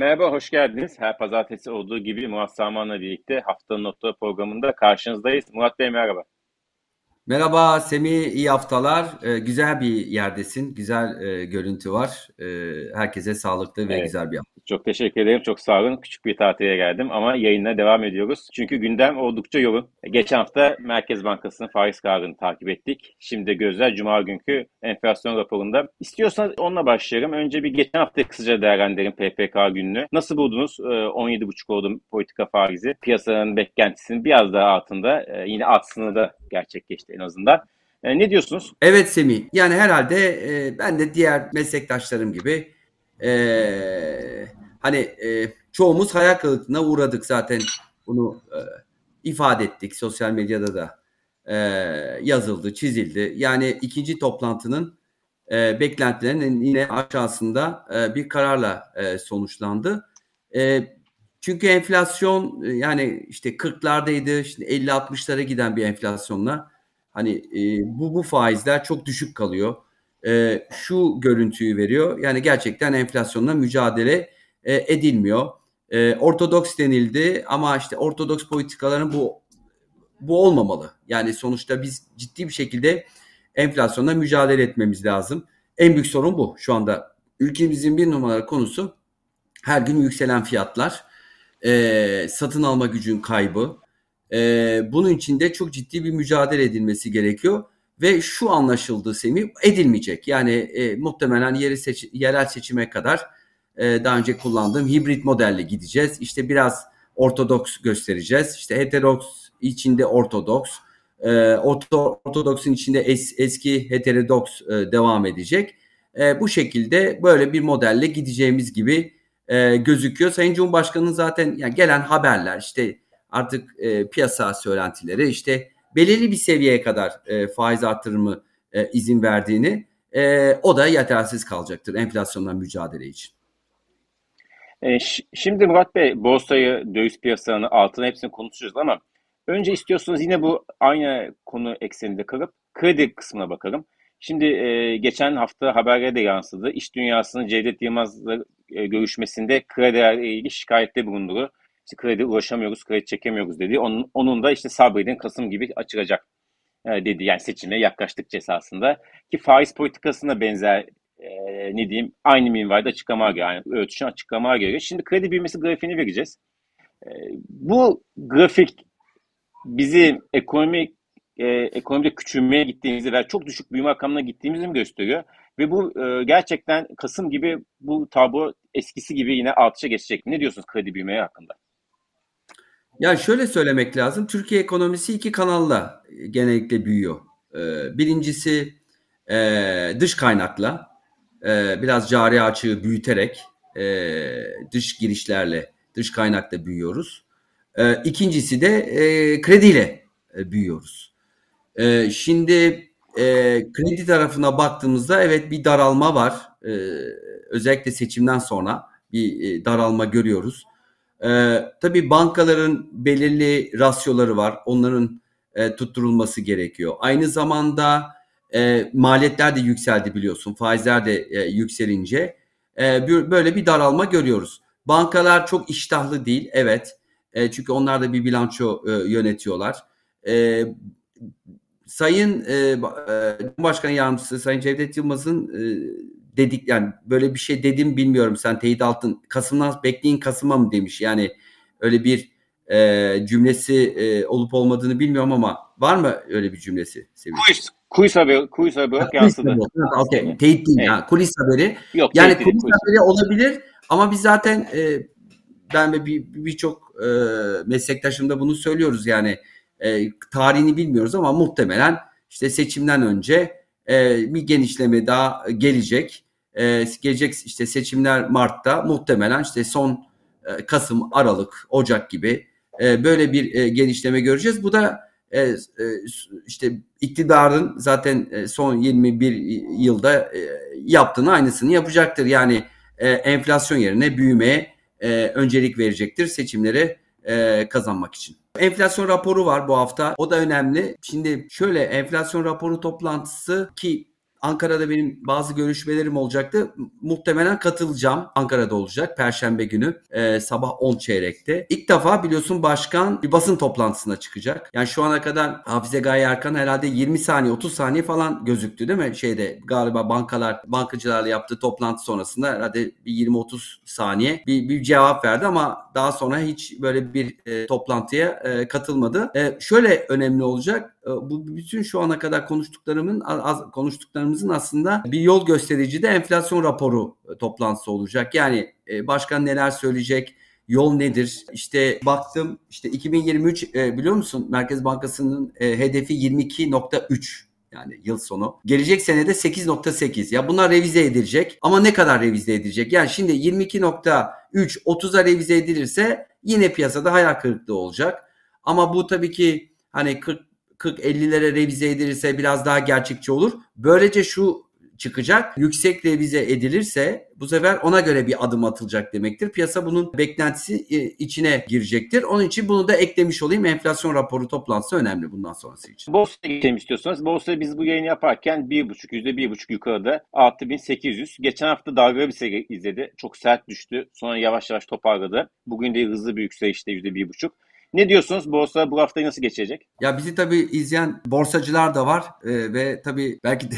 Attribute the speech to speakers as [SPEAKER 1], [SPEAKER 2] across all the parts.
[SPEAKER 1] Merhaba, hoş geldiniz. Her pazartesi olduğu gibi Murat Saman'la birlikte haftanın notları programında karşınızdayız. Murat Bey merhaba.
[SPEAKER 2] Merhaba Semih, iyi haftalar. Ee, güzel bir yerdesin, güzel e, görüntü var. Ee, herkese sağlıklı ve
[SPEAKER 1] Evet.
[SPEAKER 2] güzel bir hafta.
[SPEAKER 1] Çok teşekkür ederim. Çok sağ olun. Küçük bir tatile geldim ama yayına devam ediyoruz. Çünkü gündem oldukça yoğun. Geçen hafta Merkez Bankası'nın faiz kararını takip ettik. Şimdi gözler Cuma günkü enflasyon raporunda. İstiyorsanız onunla başlayalım. Önce bir geçen hafta kısaca değerlendirelim PPK gününü. Nasıl buldunuz? Ee, 17,5 oldu politika faizi. Piyasanın beklentisinin biraz daha altında. Ee, yine alt sınırda gerçekleşti en azından. Ee, ne diyorsunuz?
[SPEAKER 2] Evet Semih, yani herhalde e, ben de diğer meslektaşlarım gibi e, hani e, çoğumuz hayal kırıklığına uğradık zaten bunu e, ifade ettik sosyal medyada da e, yazıldı, çizildi. Yani ikinci toplantının e, beklentilerinin yine aşağısında e, bir kararla e, sonuçlandı. E, çünkü enflasyon e, yani işte 40'lardaydı, şimdi 50-60'lara giden bir enflasyonla hani e, bu bu faizler çok düşük kalıyor. E, şu görüntüyü veriyor. Yani gerçekten enflasyonla mücadele e, edilmiyor. E, ortodoks denildi ama işte ortodoks politikaların bu bu olmamalı. Yani sonuçta biz ciddi bir şekilde enflasyonla mücadele etmemiz lazım. En büyük sorun bu şu anda. Ülkemizin bir numaralı konusu her gün yükselen fiyatlar, e, satın alma gücün kaybı. E, bunun için de çok ciddi bir mücadele edilmesi gerekiyor. Ve şu anlaşıldı Semih, edilmeyecek. Yani e, muhtemelen yeri seç, yerel seçime kadar e, daha önce kullandığım hibrit modelle gideceğiz. İşte biraz ortodoks göstereceğiz. İşte heteroks içinde ortodoks, e, orto, ortodoksun içinde es, eski heterodoks e, devam edecek. E, bu şekilde böyle bir modelle gideceğimiz gibi e, gözüküyor. Sayın Cumhurbaşkanı'nın zaten yani gelen haberler işte artık e, piyasa söylentileri işte belirli bir seviyeye kadar e, faiz artırımı e, izin verdiğini e, o da yetersiz kalacaktır enflasyonla mücadele için.
[SPEAKER 1] E, şimdi Murat Bey borsayı, döviz piyasalarını, altını hepsini konuşacağız ama önce istiyorsanız yine bu aynı konu ekseninde kalıp kredi kısmına bakalım. Şimdi e, geçen hafta haberlere de yansıdı. İş dünyasının Cevdet Yılmaz'la e, görüşmesinde kredilerle ilgili şikayette bulunduğu, işte kredi ulaşamıyoruz, kredi çekemiyoruz dedi. Onun, onun da işte sabredin Kasım gibi açılacak e, dedi. Yani seçime yaklaştıkça esasında. Ki faiz politikasına benzer e, ne diyeyim aynı minvalde açıklama göre, yani ölçüşün açıklama göre. Şimdi kredi büyümesi grafiğini vereceğiz. E, bu grafik bizi ekonomik e, ekonomide küçülmeye gittiğimizi ve çok düşük büyüme rakamına gittiğimizi mi gösteriyor? Ve bu e, gerçekten Kasım gibi bu tablo eskisi gibi yine artışa geçecek mi? Ne diyorsunuz kredi büyümeye hakkında?
[SPEAKER 2] Ya şöyle söylemek lazım. Türkiye ekonomisi iki kanalla genellikle büyüyor. Ee, birincisi e, dış kaynakla e, biraz cari açığı büyüterek e, dış girişlerle dış kaynakla büyüyoruz. E, ikincisi de e, krediyle e, büyüyoruz. E, şimdi e, kredi tarafına baktığımızda evet bir daralma var. E, özellikle seçimden sonra bir e, daralma görüyoruz. E, tabii bankaların belirli rasyoları var. Onların e, tutturulması gerekiyor. Aynı zamanda e, maliyetler de yükseldi biliyorsun. Faizler de e, yükselince e, böyle bir daralma görüyoruz. Bankalar çok iştahlı değil. Evet. E, çünkü onlar da bir bilanço e, yönetiyorlar. E, Sayın e, Cumhurbaşkanı Yardımcısı Sayın Cevdet Yılmaz'ın e, dedik yani böyle bir şey dedim bilmiyorum sen teyit altın Kasım'dan bekleyin Kasım'a mı demiş yani öyle bir e, cümlesi e, olup olmadığını bilmiyorum ama var mı öyle bir cümlesi?
[SPEAKER 1] Kulis, kulis haberi, kulis haberi yansıdı.
[SPEAKER 2] okay. Teyit değil evet. yani kulis haberi. Yok, yani kulis, kulis haberi olabilir ama biz zaten e, ben ve birçok bir, bir e, meslektaşımda bunu söylüyoruz yani e, tarihini bilmiyoruz ama muhtemelen işte seçimden önce e, bir genişleme daha gelecek. E, gelecek işte seçimler Mart'ta muhtemelen işte son e, Kasım, Aralık, Ocak gibi e, böyle bir e, genişleme göreceğiz. Bu da e, e, işte iktidarın zaten e, son 21 yılda e, yaptığını aynısını yapacaktır. Yani e, enflasyon yerine büyümeye e, öncelik verecektir seçimleri e, kazanmak için. Enflasyon raporu var bu hafta. O da önemli. Şimdi şöyle enflasyon raporu toplantısı ki Ankara'da benim bazı görüşmelerim olacaktı. Muhtemelen katılacağım. Ankara'da olacak Perşembe günü e, sabah 10 çeyrekte. İlk defa biliyorsun başkan bir basın toplantısına çıkacak. Yani şu ana kadar Hafize Gaye Erkan herhalde 20 saniye 30 saniye falan gözüktü değil mi? Şeyde galiba bankalar bankacılarla yaptığı toplantı sonrasında herhalde bir 20-30 saniye bir, bir cevap verdi ama daha sonra hiç böyle bir e, toplantıya e, katılmadı. E, şöyle önemli olacak. E, bu bütün şu ana kadar konuştuklarımın az, konuştuklarımızın aslında bir yol gösterici de enflasyon raporu e, toplantısı olacak. Yani e, başkan neler söyleyecek? Yol nedir? İşte baktım işte 2023 e, biliyor musun Merkez Bankası'nın e, hedefi 22.3 yani yıl sonu. Gelecek senede 8.8. Ya bunlar revize edilecek ama ne kadar revize edilecek? Yani şimdi 22.3 30'a revize edilirse yine piyasada hayal kırıklığı olacak. Ama bu tabii ki hani 40 40-50'lere revize edilirse biraz daha gerçekçi olur. Böylece şu çıkacak. Yüksek revize edilirse bu sefer ona göre bir adım atılacak demektir. Piyasa bunun beklentisi e, içine girecektir. Onun için bunu da eklemiş olayım. Enflasyon raporu toplantısı önemli bundan sonrası için.
[SPEAKER 1] Borsa'ya geçelim istiyorsanız. Borsa'ya biz bu yayını yaparken 1.5 %1.5 yukarıda 6800. Geçen hafta dalgalı bir seyir izledi. Çok sert düştü. Sonra yavaş yavaş toparladı. Bugün de hızlı bir yükselişte %1.5. Ne diyorsunuz? Borsa bu haftayı nasıl geçecek?
[SPEAKER 2] Ya bizi tabii izleyen borsacılar da var ee, ve tabii belki de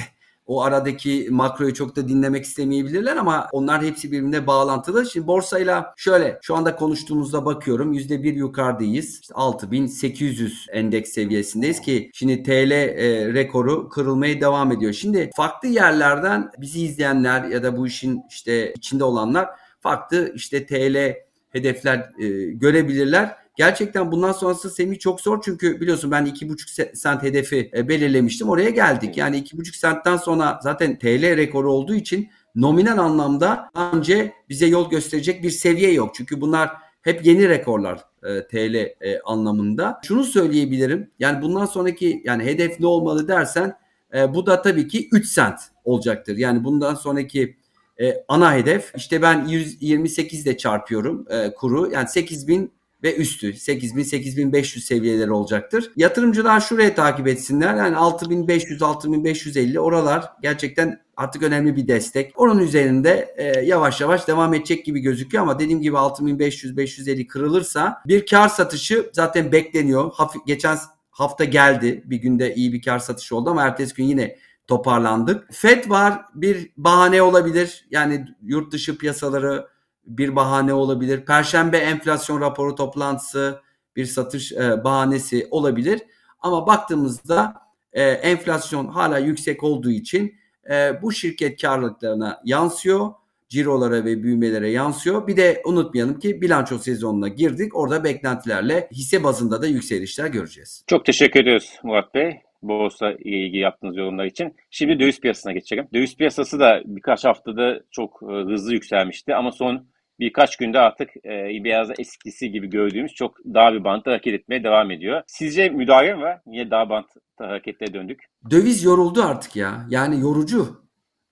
[SPEAKER 2] o aradaki makroyu çok da dinlemek istemeyebilirler ama onlar hepsi birbirine bağlantılı. Şimdi borsayla şöyle şu anda konuştuğumuzda bakıyorum %1 yukarıdayız. İşte 6800 endeks seviyesindeyiz ki şimdi TL e, rekoru kırılmaya devam ediyor. Şimdi farklı yerlerden bizi izleyenler ya da bu işin işte içinde olanlar farklı işte TL hedefler e, görebilirler. Gerçekten bundan sonrası Semih çok zor çünkü biliyorsun ben 2,5 sent hedefi e, belirlemiştim. Oraya geldik. Yani 2,5 sentten sonra zaten TL rekoru olduğu için nominal anlamda önce bize yol gösterecek bir seviye yok. Çünkü bunlar hep yeni rekorlar e, TL e, anlamında. Şunu söyleyebilirim. Yani bundan sonraki yani hedef ne olmalı dersen e, bu da tabii ki 3 sent olacaktır. Yani bundan sonraki e, ana hedef işte ben 128 ile çarpıyorum e, kuru. Yani 8000 ve üstü 8000-8500 seviyeleri olacaktır. Yatırımcılar şuraya takip etsinler. Yani 6500-6550 oralar gerçekten artık önemli bir destek. Onun üzerinde e, yavaş yavaş devam edecek gibi gözüküyor ama dediğim gibi 6500-550 kırılırsa bir kar satışı zaten bekleniyor. Hafif, geçen hafta geldi. Bir günde iyi bir kar satışı oldu ama ertesi gün yine toparlandık. FED var bir bahane olabilir. Yani yurt dışı piyasaları bir bahane olabilir. Perşembe enflasyon raporu toplantısı bir satış e, bahanesi olabilir. Ama baktığımızda e, enflasyon hala yüksek olduğu için e, bu şirket karlılıklarına yansıyor. Cirolara ve büyümelere yansıyor. Bir de unutmayalım ki bilanço sezonuna girdik. Orada beklentilerle hisse bazında da yükselişler göreceğiz.
[SPEAKER 1] Çok teşekkür ediyoruz Murat Bey borsa ilgili yaptığınız yorumlar için. Şimdi döviz piyasasına geçelim. Döviz piyasası da birkaç haftada çok hızlı yükselmişti ama son birkaç günde artık e, biraz eskisi gibi gördüğümüz çok daha bir bantta hareket etmeye devam ediyor. Sizce müdahale mi var? Niye daha bant hareketlere döndük?
[SPEAKER 2] Döviz yoruldu artık ya. Yani yorucu.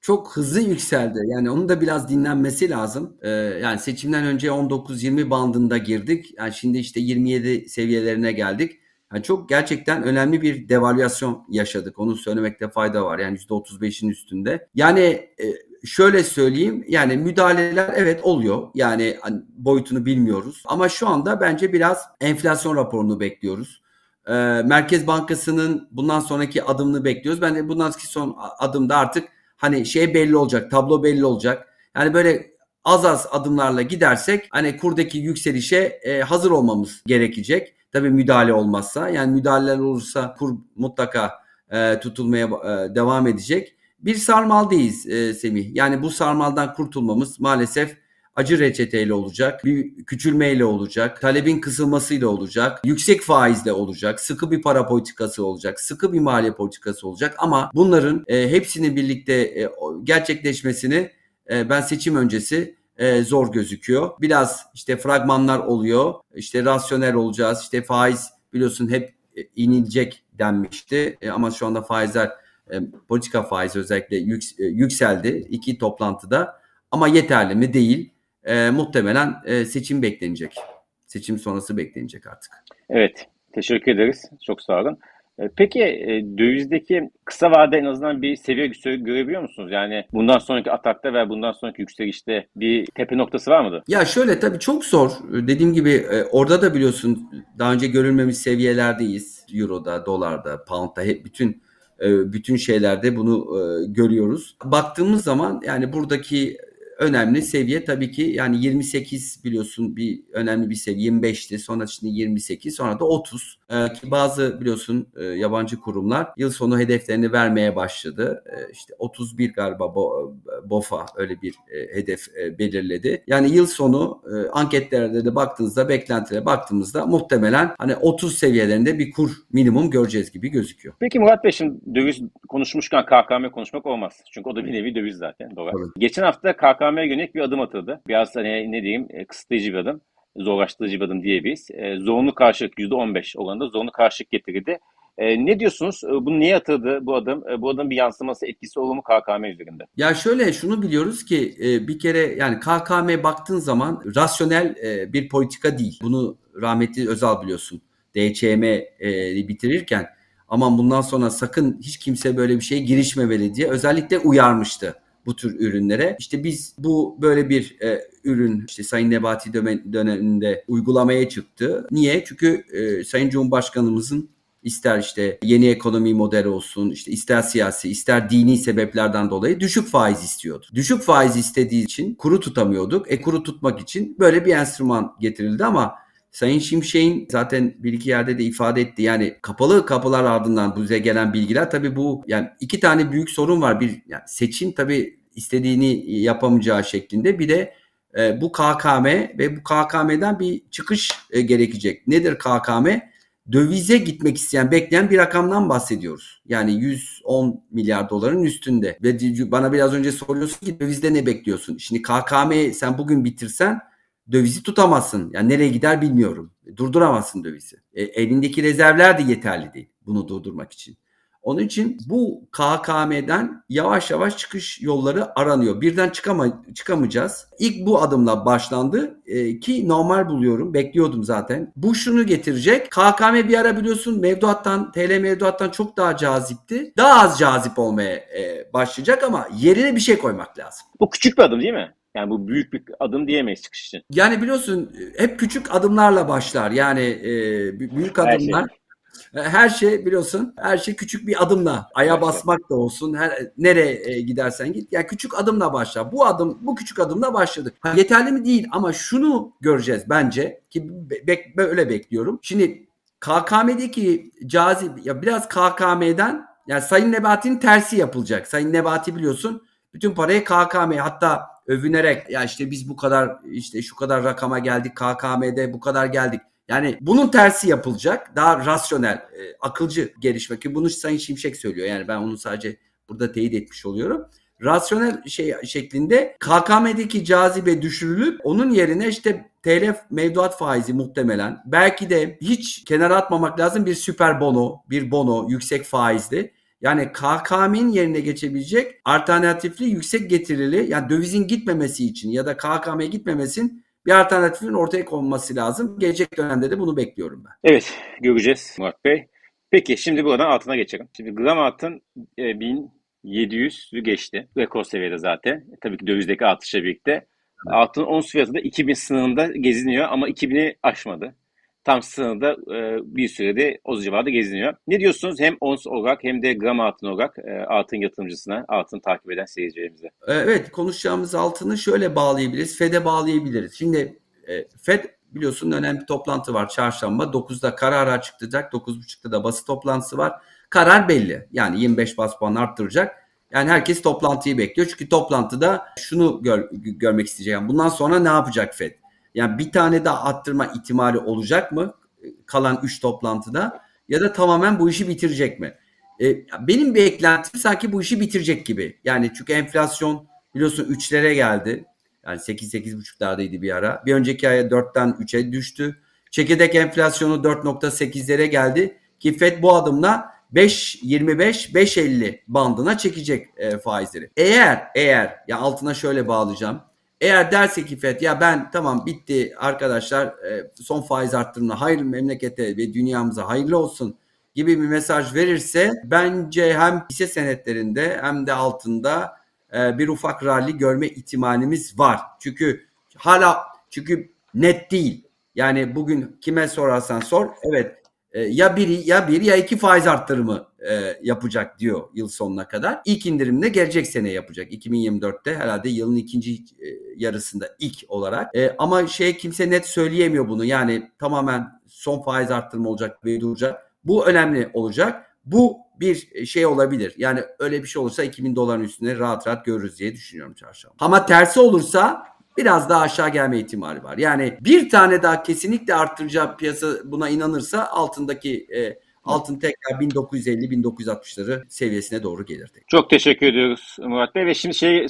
[SPEAKER 2] Çok hızlı yükseldi. Yani onun da biraz dinlenmesi lazım. Ee, yani seçimden önce 19-20 bandında girdik. Yani şimdi işte 27 seviyelerine geldik. Yani çok gerçekten önemli bir devalüasyon yaşadık. Onu söylemekte fayda var. Yani %35'in üstünde. Yani e, şöyle söyleyeyim yani müdahaleler evet oluyor. Yani hani boyutunu bilmiyoruz. Ama şu anda bence biraz enflasyon raporunu bekliyoruz. Ee, Merkez Bankası'nın bundan sonraki adımını bekliyoruz. Ben de bundan sonraki son adımda artık hani şey belli olacak, tablo belli olacak. Yani böyle az az adımlarla gidersek hani kurdaki yükselişe e, hazır olmamız gerekecek. Tabii müdahale olmazsa yani müdahaleler olursa kur mutlaka e, tutulmaya e, devam edecek bir sarmaldayız e, Semih. Yani bu sarmaldan kurtulmamız maalesef acı reçeteyle olacak, bir küçülmeyle olacak, talebin kısılmasıyla olacak, yüksek faizle olacak, sıkı bir para politikası olacak, sıkı bir maliye politikası olacak ama bunların e, hepsinin birlikte e, gerçekleşmesini e, ben seçim öncesi e, zor gözüküyor. Biraz işte fragmanlar oluyor, işte rasyonel olacağız, işte faiz biliyorsun hep e, inilecek denmişti e, ama şu anda faizler e, politika faizi özellikle yük, e, yükseldi iki toplantıda ama yeterli mi değil. E, muhtemelen e, seçim beklenecek. Seçim sonrası beklenecek artık.
[SPEAKER 1] Evet. Teşekkür ederiz. Çok sağ olun. E, peki e, dövizdeki kısa vade en azından bir seviye görebiliyor musunuz? Yani bundan sonraki atakta ve bundan sonraki yükselişte bir tepe noktası var mıdır?
[SPEAKER 2] Ya şöyle tabii çok zor. Dediğim gibi orada da biliyorsun daha önce görülmemiş seviyelerdeyiz. Euro'da, dolarda, pound'da hep bütün bütün şeylerde bunu görüyoruz. Baktığımız zaman yani buradaki önemli seviye tabii ki yani 28 biliyorsun bir önemli bir seviye 25'ti sonra şimdi 28 sonra da 30 ee, ki bazı biliyorsun e, yabancı kurumlar yıl sonu hedeflerini vermeye başladı ee, işte 31 galiba Bo, BOFA öyle bir e, hedef e, belirledi yani yıl sonu e, anketlerde de baktığınızda beklentilere baktığımızda muhtemelen hani 30 seviyelerinde bir kur minimum göreceğiz gibi gözüküyor.
[SPEAKER 1] Peki Murat Bey şimdi döviz konuşmuşken KKM konuşmak olmaz çünkü o da bir nevi döviz zaten dolar. Evet. Geçen hafta KKM KKM'ye yönelik bir adım atıldı. Biraz hani ne diyeyim e, kısıtlayıcı bir adım. Zorlaştırıcı bir adım diyebiliriz. E, zorunlu karşılık %15 olanında zorunlu karşılık getirdi. E, ne diyorsunuz? E, bu niye atıldı bu adım? E, bu adım bir yansıması etkisi olur mu KKM üzerinde?
[SPEAKER 2] Ya şöyle şunu biliyoruz ki e, bir kere yani KKM baktığın zaman rasyonel e, bir politika değil. Bunu rahmetli Özal biliyorsun. DCM e, bitirirken aman bundan sonra sakın hiç kimse böyle bir şeye girişmemeli diye özellikle uyarmıştı bu tür ürünlere. İşte biz bu böyle bir e, ürün işte Sayın Nebati döneminde uygulamaya çıktı. Niye? Çünkü e, Sayın Cumhurbaşkanımızın ister işte yeni ekonomi modeli olsun, işte ister siyasi, ister dini sebeplerden dolayı düşük faiz istiyordu. Düşük faiz istediği için kuru tutamıyorduk. E kuru tutmak için böyle bir enstrüman getirildi ama Sayın Şimşek'in zaten bir iki yerde de ifade etti. Yani kapalı kapılar ardından bize gelen bilgiler tabii bu yani iki tane büyük sorun var. Bir yani seçim tabii istediğini yapamayacağı şeklinde bir de e, bu KKM ve bu KKM'den bir çıkış e, gerekecek. Nedir KKM? Dövize gitmek isteyen, bekleyen bir rakamdan bahsediyoruz. Yani 110 milyar doların üstünde. Ve bana biraz önce soruyorsun ki dövizde ne bekliyorsun? Şimdi KKM sen bugün bitirsen dövizi tutamazsın. Yani nereye gider bilmiyorum. Durduramazsın dövizi. E, elindeki rezervler de yeterli değil bunu durdurmak için. Onun için bu KKM'den yavaş yavaş çıkış yolları aranıyor. Birden çıkama, çıkamayacağız. İlk bu adımla başlandı e, ki normal buluyorum. Bekliyordum zaten. Bu şunu getirecek. KKM bir ara biliyorsun mevduattan, TL mevduattan çok daha cazipti. Daha az cazip olmaya e, başlayacak ama yerine bir şey koymak lazım.
[SPEAKER 1] Bu küçük bir adım değil mi? Yani bu büyük bir adım diyemeyiz çıkış için.
[SPEAKER 2] Yani biliyorsun hep küçük adımlarla başlar. Yani e, büyük adımlar. Her şey. Her şey biliyorsun her şey küçük bir adımla aya basmak da olsun her nereye e, gidersen git yani küçük adımla başla. Bu adım bu küçük adımla başladık. Ha, yeterli mi değil ama şunu göreceğiz bence ki be, böyle bekliyorum. Şimdi KKM'deki cazip ya biraz KKM'den yani Sayın Nebati'nin tersi yapılacak. Sayın Nebati biliyorsun bütün parayı KKM hatta övünerek ya işte biz bu kadar işte şu kadar rakama geldik KKM'de bu kadar geldik. Yani bunun tersi yapılacak. Daha rasyonel, e, akılcı gelişme ki bunu Sayın Şimşek söylüyor. Yani ben onu sadece burada teyit etmiş oluyorum. Rasyonel şey şeklinde KKM'deki cazibe düşürülüp onun yerine işte TL mevduat faizi muhtemelen belki de hiç kenara atmamak lazım bir süper bono, bir bono yüksek faizli. Yani KKM'nin yerine geçebilecek alternatifli yüksek getirili yani dövizin gitmemesi için ya da KKM'ye gitmemesin bir alternatifin ortaya konması lazım. Gelecek dönemde de bunu bekliyorum ben.
[SPEAKER 1] Evet göreceğiz Murat Bey. Peki şimdi buradan altına geçelim. Şimdi gram altın e, 1700'ü geçti. Rekor seviyede zaten. E, tabii ki dövizdeki artışla birlikte. Altın ons fiyatı da 2000 sınırında geziniyor ama 2000'i aşmadı tam sınırda e, bir sürede o civarda geziniyor. Ne diyorsunuz hem ons olarak hem de gram altın olarak e, altın yatırımcısına, altın takip eden seyircilerimize?
[SPEAKER 2] Evet konuşacağımız altını şöyle bağlayabiliriz. FED'e bağlayabiliriz. Şimdi e, FED biliyorsun önemli bir toplantı var çarşamba. 9'da karar açıklayacak. 9.30'da da basın toplantısı var. Karar belli. Yani 25 bas puan arttıracak. Yani herkes toplantıyı bekliyor. Çünkü toplantıda şunu gör, görmek isteyeceğim. Bundan sonra ne yapacak FED? Yani bir tane daha attırma ihtimali olacak mı kalan 3 toplantıda ya da tamamen bu işi bitirecek mi? E, benim beklentim sanki bu işi bitirecek gibi. Yani çünkü enflasyon biliyorsun 3'lere geldi. Yani 8-8,5'lardaydı bir ara. Bir önceki aya 4'ten 3'e düştü. Çekirdek enflasyonu 4.8'lere geldi ki Fed bu adımla 5.25 5.50 bandına çekecek e, faizleri. Eğer eğer ya altına şöyle bağlayacağım. Eğer derse ki FED ya ben tamam bitti arkadaşlar e, son faiz arttırımına hayırlı memlekete ve dünyamıza hayırlı olsun. gibi bir mesaj verirse bence hem hisse senetlerinde hem de altında e, bir ufak rally görme ihtimalimiz var. Çünkü hala çünkü net değil. Yani bugün kime sorarsan sor evet e, ya biri ya bir ya iki faiz arttırımı e, yapacak diyor yıl sonuna kadar. İlk indirimde gelecek sene yapacak. 2024'te herhalde yılın ikinci e, yarısında ilk olarak. E, ama şey kimse net söyleyemiyor bunu. Yani tamamen son faiz arttırma olacak ve duracak. Bu önemli olacak. Bu bir şey olabilir. Yani öyle bir şey olursa 2000 doların üstüne rahat rahat görürüz diye düşünüyorum çarşamba. Ama tersi olursa biraz daha aşağı gelme ihtimali var. Yani bir tane daha kesinlikle arttıracağı piyasa buna inanırsa altındaki e, altın tekrar 1950-1960'ları seviyesine doğru gelir.
[SPEAKER 1] Çok teşekkür ediyoruz Murat Bey ve şimdi şey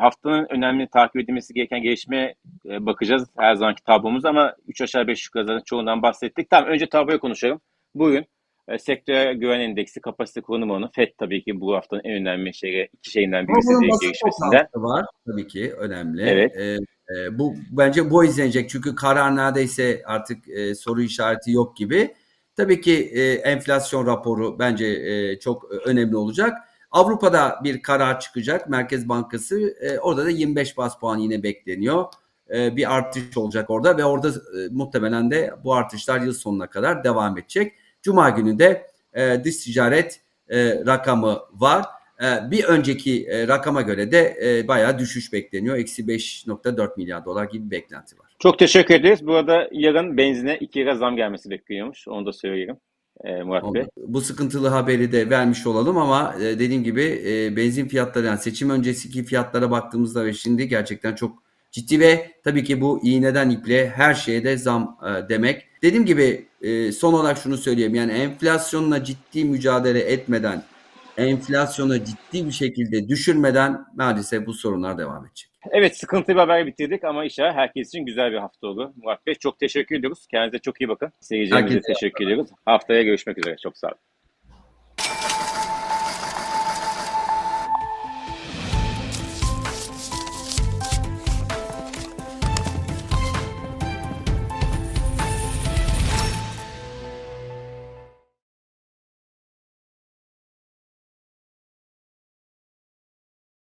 [SPEAKER 1] haftanın önemli takip edilmesi gereken gelişmeye e, bakacağız her zamanki tablomuz ama 3 aşağı 5 yukarı çoğundan bahsettik. Tamam önce tabloyu konuşalım. Bugün e, sektör güven endeksi, kapasite kullanım oranı, FED tabii ki bu haftanın en önemli şeyi, iki şeyinden birisi değil gelişmesinden.
[SPEAKER 2] var tabii ki önemli.
[SPEAKER 1] Evet.
[SPEAKER 2] E, e, bu bence bu izlenecek çünkü karar neredeyse artık e, soru işareti yok gibi. Tabii ki e, enflasyon raporu bence e, çok önemli olacak. Avrupa'da bir karar çıkacak Merkez Bankası. E, orada da 25 bas puan yine bekleniyor. E, bir artış olacak orada ve orada e, muhtemelen de bu artışlar yıl sonuna kadar devam edecek. Cuma günü de e, dış ticaret e, rakamı var. E, bir önceki e, rakama göre de e, bayağı düşüş bekleniyor. Eksi 5.4 milyar dolar gibi bir beklenti var.
[SPEAKER 1] Çok teşekkür ederiz. Bu arada yarın benzine 2 lira zam gelmesi bekleniyormuş. Onu da söyleyelim. E, Murat Bey.
[SPEAKER 2] Bu sıkıntılı haberi de vermiş olalım ama dediğim gibi benzin fiyatları yani seçim öncesiki fiyatlara baktığımızda ve şimdi gerçekten çok ciddi ve tabii ki bu iğneden iple her şeye de zam demek. Dediğim gibi son olarak şunu söyleyeyim yani enflasyonla ciddi mücadele etmeden enflasyonu ciddi bir şekilde düşürmeden maalesef bu sorunlar devam edecek.
[SPEAKER 1] Evet sıkıntılı bir haber bitirdik ama inşallah herkes için güzel bir hafta oldu. Murat Bey çok teşekkür ediyoruz. Kendinize çok iyi bakın. Seyircilerimize teşekkür ediyoruz. Haftaya görüşmek üzere. Çok sağ olun.